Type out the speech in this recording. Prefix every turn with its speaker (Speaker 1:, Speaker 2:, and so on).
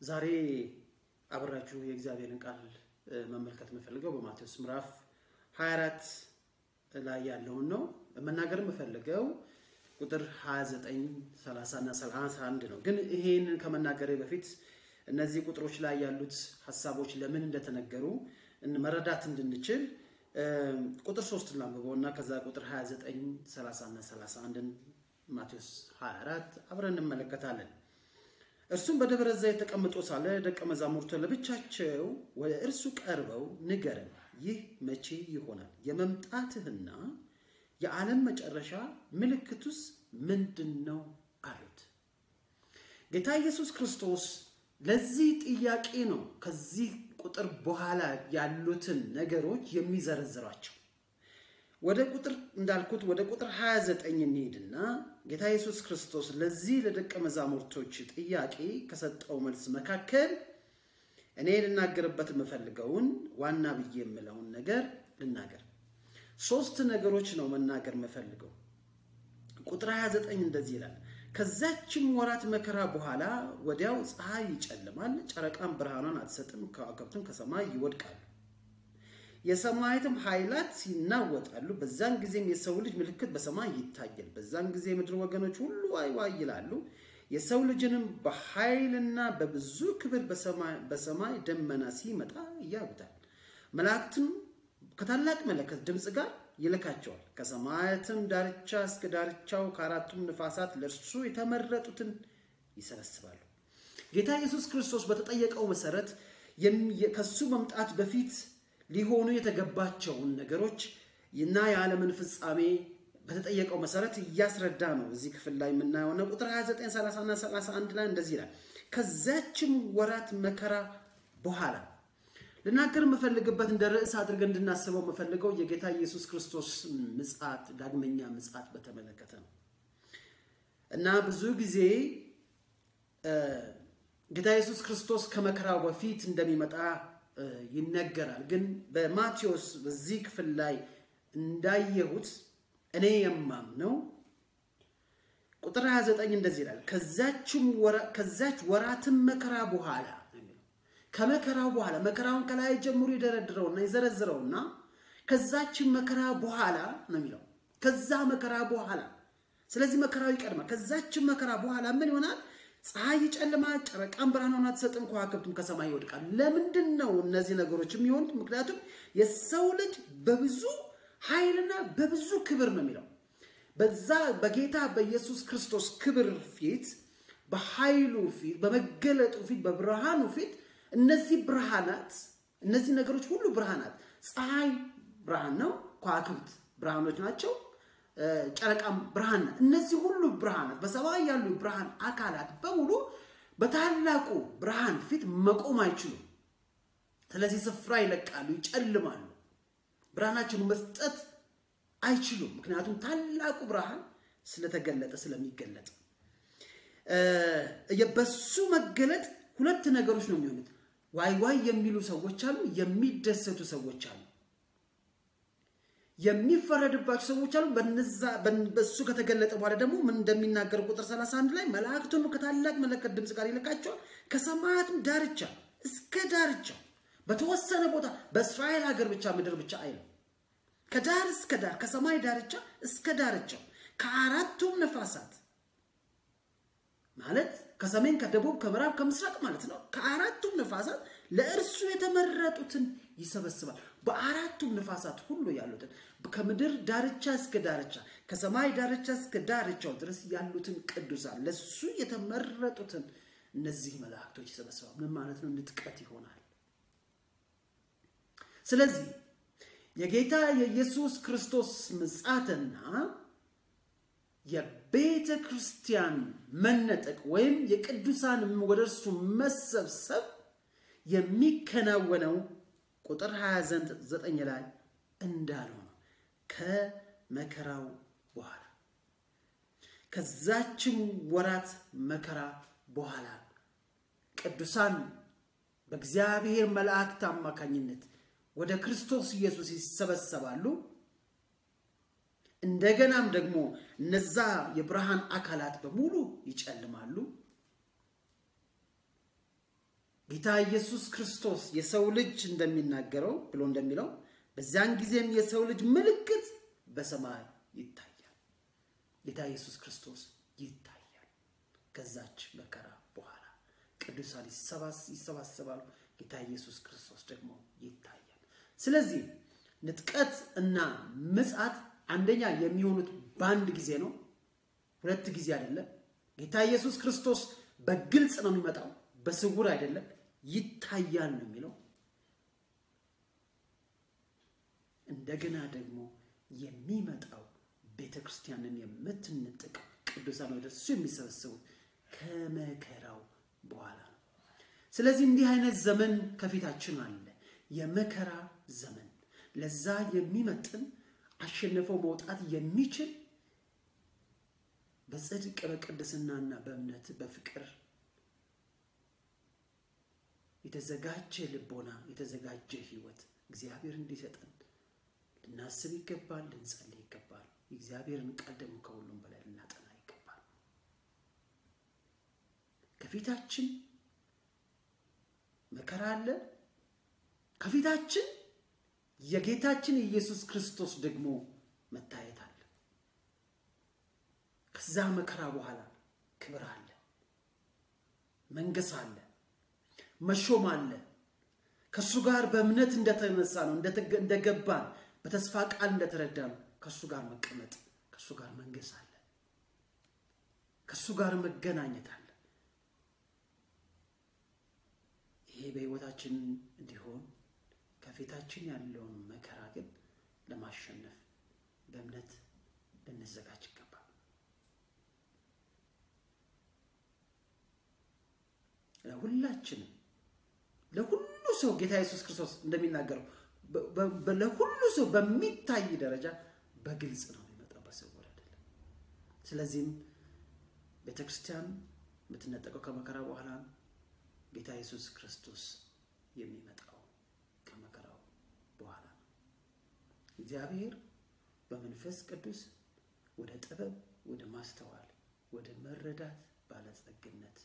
Speaker 1: ዛሬ አብራችሁ የእግዚአብሔርን ቃል መመልከት የምፈልገው በማቴዎስ ምዕራፍ 24 ላይ ያለውን ነው። መናገር የምፈልገው ቁጥር 29፣ 30 እና 31 ነው። ግን ይሄንን ከመናገሬ በፊት እነዚህ ቁጥሮች ላይ ያሉት ሀሳቦች ለምን እንደተነገሩ መረዳት እንድንችል ቁጥር 3 ላንብበው እና ከዛ ቁጥር 29፣ 30 እና 31ን ማቴዎስ 24 አብረን እንመለከታለን። እርሱም በደብረ ዘይት ተቀምጦ ሳለ ደቀ መዛሙርቱ ለብቻቸው ወደ እርሱ ቀርበው ንገረን፣ ይህ መቼ ይሆናል? የመምጣትህና የዓለም መጨረሻ ምልክቱስ ምንድን ነው አሉት። ጌታ ኢየሱስ ክርስቶስ ለዚህ ጥያቄ ነው ከዚህ ቁጥር በኋላ ያሉትን ነገሮች የሚዘረዝሯቸው። ወደ ቁጥር እንዳልኩት ወደ ቁጥር 29 እንሄድና ጌታ ኢየሱስ ክርስቶስ ለዚህ ለደቀ መዛሙርቶች ጥያቄ ከሰጠው መልስ መካከል እኔ ልናገርበት የምፈልገውን ዋና ብዬ የምለውን ነገር ልናገር። ሶስት ነገሮች ነው መናገር የምፈልገው። ቁጥር 29 እንደዚህ ይላል፣ ከዛችም ወራት መከራ በኋላ ወዲያው ፀሐይ ይጨልማል፣ ጨረቃም ብርሃኗን አትሰጥም፣ ከዋክብትም ከሰማይ ይወድቃሉ የሰማያትም ኃይላት ይናወጣሉ። በዛን ጊዜም የሰው ልጅ ምልክት በሰማይ ይታያል። በዛን ጊዜ የምድር ወገኖች ሁሉ ዋይ ይላሉ። የሰው ልጅንም በኃይልና በብዙ ክብር በሰማይ ደመና ሲመጣ ያዩታል። መላእክትም ከታላቅ መለከት ድምፅ ጋር ይልካቸዋል። ከሰማያትም ዳርቻ እስከ ዳርቻው ከአራቱም ንፋሳት ለእርሱ የተመረጡትን ይሰበስባሉ። ጌታ ኢየሱስ ክርስቶስ በተጠየቀው መሰረት ከሱ መምጣት በፊት ሊሆኑ የተገባቸውን ነገሮች እና የዓለምን ፍጻሜ በተጠየቀው መሰረት እያስረዳ ነው። እዚህ ክፍል ላይ የምናየው ነው። ቁጥር 29፣ 30 እና 31 ላይ እንደዚህ ይላል። ከዚያችም ወራት መከራ በኋላ ልናገር የምፈልግበት እንደ ርዕስ አድርገን እንድናስበው የምፈልገው የጌታ ኢየሱስ ክርስቶስ ምጽአት፣ ዳግመኛ ምጽአት በተመለከተ ነው እና ብዙ ጊዜ ጌታ ኢየሱስ ክርስቶስ ከመከራው በፊት እንደሚመጣ ይነገራል። ግን በማቴዎስ በዚህ ክፍል ላይ እንዳየሁት እኔ የማምነው ቁጥር 29 እንደዚህ ይላል፣ ከዛች ወራትም መከራ በኋላ ከመከራው በኋላ መከራውን ከላይ ጀምሮ ይደረድረውና ይዘረዝረውና ከዛችን መከራ በኋላ ነው የሚለው። ከዛ መከራ በኋላ ስለዚህ መከራው ይቀድማል። ከዛችን መከራ በኋላ ምን ይሆናል? ፀሐይ ይጨልማል፣ ጨረቃም ብርሃኗን አትሰጥም፣ ከዋክብትም ከሰማይ ይወድቃል። ለምንድን ነው እነዚህ ነገሮች የሚሆኑት? ምክንያቱም የሰው ልጅ በብዙ ኃይልና በብዙ ክብር ነው የሚለው በዛ በጌታ በኢየሱስ ክርስቶስ ክብር ፊት፣ በኃይሉ ፊት፣ በመገለጡ ፊት፣ በብርሃኑ ፊት እነዚህ ብርሃናት እነዚህ ነገሮች ሁሉ ብርሃናት፣ ፀሐይ ብርሃን ነው፣ ከዋክብት ብርሃኖች ናቸው ጨረቃም ብርሃን ናት። እነዚህ ሁሉ ብርሃናት በሰማይ ያሉ ብርሃን አካላት በሙሉ በታላቁ ብርሃን ፊት መቆም አይችሉም። ስለዚህ ስፍራ ይለቃሉ፣ ይጨልማሉ። ብርሃናቸውን መስጠት አይችሉም። ምክንያቱም ታላቁ ብርሃን ስለተገለጠ ስለሚገለጥ በሱ መገለጥ ሁለት ነገሮች ነው የሚሆኑት። ዋይ ዋይ የሚሉ ሰዎች አሉ፣ የሚደሰቱ ሰዎች አሉ። የሚፈረድባቸው ሰዎች አሉ። በሱ ከተገለጠ በኋላ ደግሞ ምን እንደሚናገር ቁጥር 31 ላይ መላእክቱን ከታላቅ መለከት ድምፅ ጋር ይልካቸዋል። ከሰማያትም ዳርቻ እስከ ዳርቻው በተወሰነ ቦታ በእስራኤል ሀገር ብቻ ምድር ብቻ አይልም። ከዳር እስከ ዳር ከሰማይ ዳርቻ እስከ ዳርቻው ከአራቱም ነፋሳት ማለት ከሰሜን፣ ከደቡብ፣ ከምዕራብ፣ ከምስራቅ ማለት ነው። ከአራቱም ነፋሳት ለእርሱ የተመረጡትን ይሰበስባል። በአራቱም ነፋሳት ሁሉ ያሉትን ከምድር ዳርቻ እስከ ዳርቻ ከሰማይ ዳርቻ እስከ ዳርቻው ድረስ ያሉትን ቅዱሳን ለሱ የተመረጡትን እነዚህ መላእክቶች ይሰበስባል። ምን ማለት ነው? ንጥቀት ይሆናል። ስለዚህ የጌታ የኢየሱስ ክርስቶስ ምጽአትና የቤተ ክርስቲያን መነጠቅ ወይም የቅዱሳን ወደ እርሱ መሰብሰብ የሚከናወነው ቁጥር 29 ላይ እንዳለው ነው። ከመከራው በኋላ ከዛችም ወራት መከራ በኋላ ቅዱሳን በእግዚአብሔር መላእክት አማካኝነት ወደ ክርስቶስ ኢየሱስ ይሰበሰባሉ። እንደገናም ደግሞ እነዛ የብርሃን አካላት በሙሉ ይጨልማሉ። ጌታ ኢየሱስ ክርስቶስ የሰው ልጅ እንደሚናገረው ብሎ እንደሚለው በዚያን ጊዜም የሰው ልጅ ምልክት በሰማይ ይታያል። ጌታ ኢየሱስ ክርስቶስ ይታያል። ከዛች መከራ በኋላ ቅዱሳን ይሰባሰባሉ። ጌታ ኢየሱስ ክርስቶስ ደግሞ ይታያል። ስለዚህ ንጥቀት እና ምጽአት አንደኛ የሚሆኑት በአንድ ጊዜ ነው፣ ሁለት ጊዜ አይደለም። ጌታ ኢየሱስ ክርስቶስ በግልጽ ነው የሚመጣው፣ በስውር አይደለም። ይታያል የሚለው። እንደገና ደግሞ የሚመጣው ቤተ ክርስቲያንን የምትነጥቅ ቅዱሳን ወደ እሱ የሚሰበሰቡት ከመከራው በኋላ ነው። ስለዚህ እንዲህ አይነት ዘመን ከፊታችን አለ፣ የመከራ ዘመን። ለዛ የሚመጥን አሸንፈው መውጣት የሚችል በጽድቅ በቅድስናና በእምነት በፍቅር የተዘጋጀ ልቦና የተዘጋጀ ሕይወት እግዚአብሔር እንዲሰጠን ልናስብ ይገባል፣ ልንጸልይ ይገባል። የእግዚአብሔርን ቃል ደግሞ ከሁሉም በላይ ልናጠና ይገባል። ከፊታችን መከራ አለ። ከፊታችን የጌታችን የኢየሱስ ክርስቶስ ደግሞ መታየት አለ። ከዛ መከራ በኋላ ክብር አለ፣ መንገስ አለ፣ መሾም አለ። ከእሱ ጋር በእምነት እንደተነሳ ነው እንደገባን በተስፋ ቃል እንደተረዳ ነው ከእሱ ጋር መቀመጥ፣ ከእሱ ጋር መንገስ አለ፣ ከእሱ ጋር መገናኘት አለ። ይሄ በሕይወታችን እንዲሆን ከፊታችን ያለውን መከራ ግን ለማሸነፍ በእምነት ልንዘጋጅ ይገባል። ለሁላችንም ለሁሉ ሰው ጌታ ኢየሱስ ክርስቶስ እንደሚናገረው ለሁሉ ሰው በሚታይ ደረጃ በግልጽ ነው የሚመጣው፣ በስውር አይደለም። ስለዚህም ቤተ ክርስቲያን የምትነጠቀው ከመከራ በኋላ ጌታ ኢየሱስ ክርስቶስ የሚመጣው ከመከራው በኋላ ነው። እግዚአብሔር በመንፈስ ቅዱስ ወደ ጥበብ፣ ወደ ማስተዋል፣ ወደ መረዳት ባለጸግነት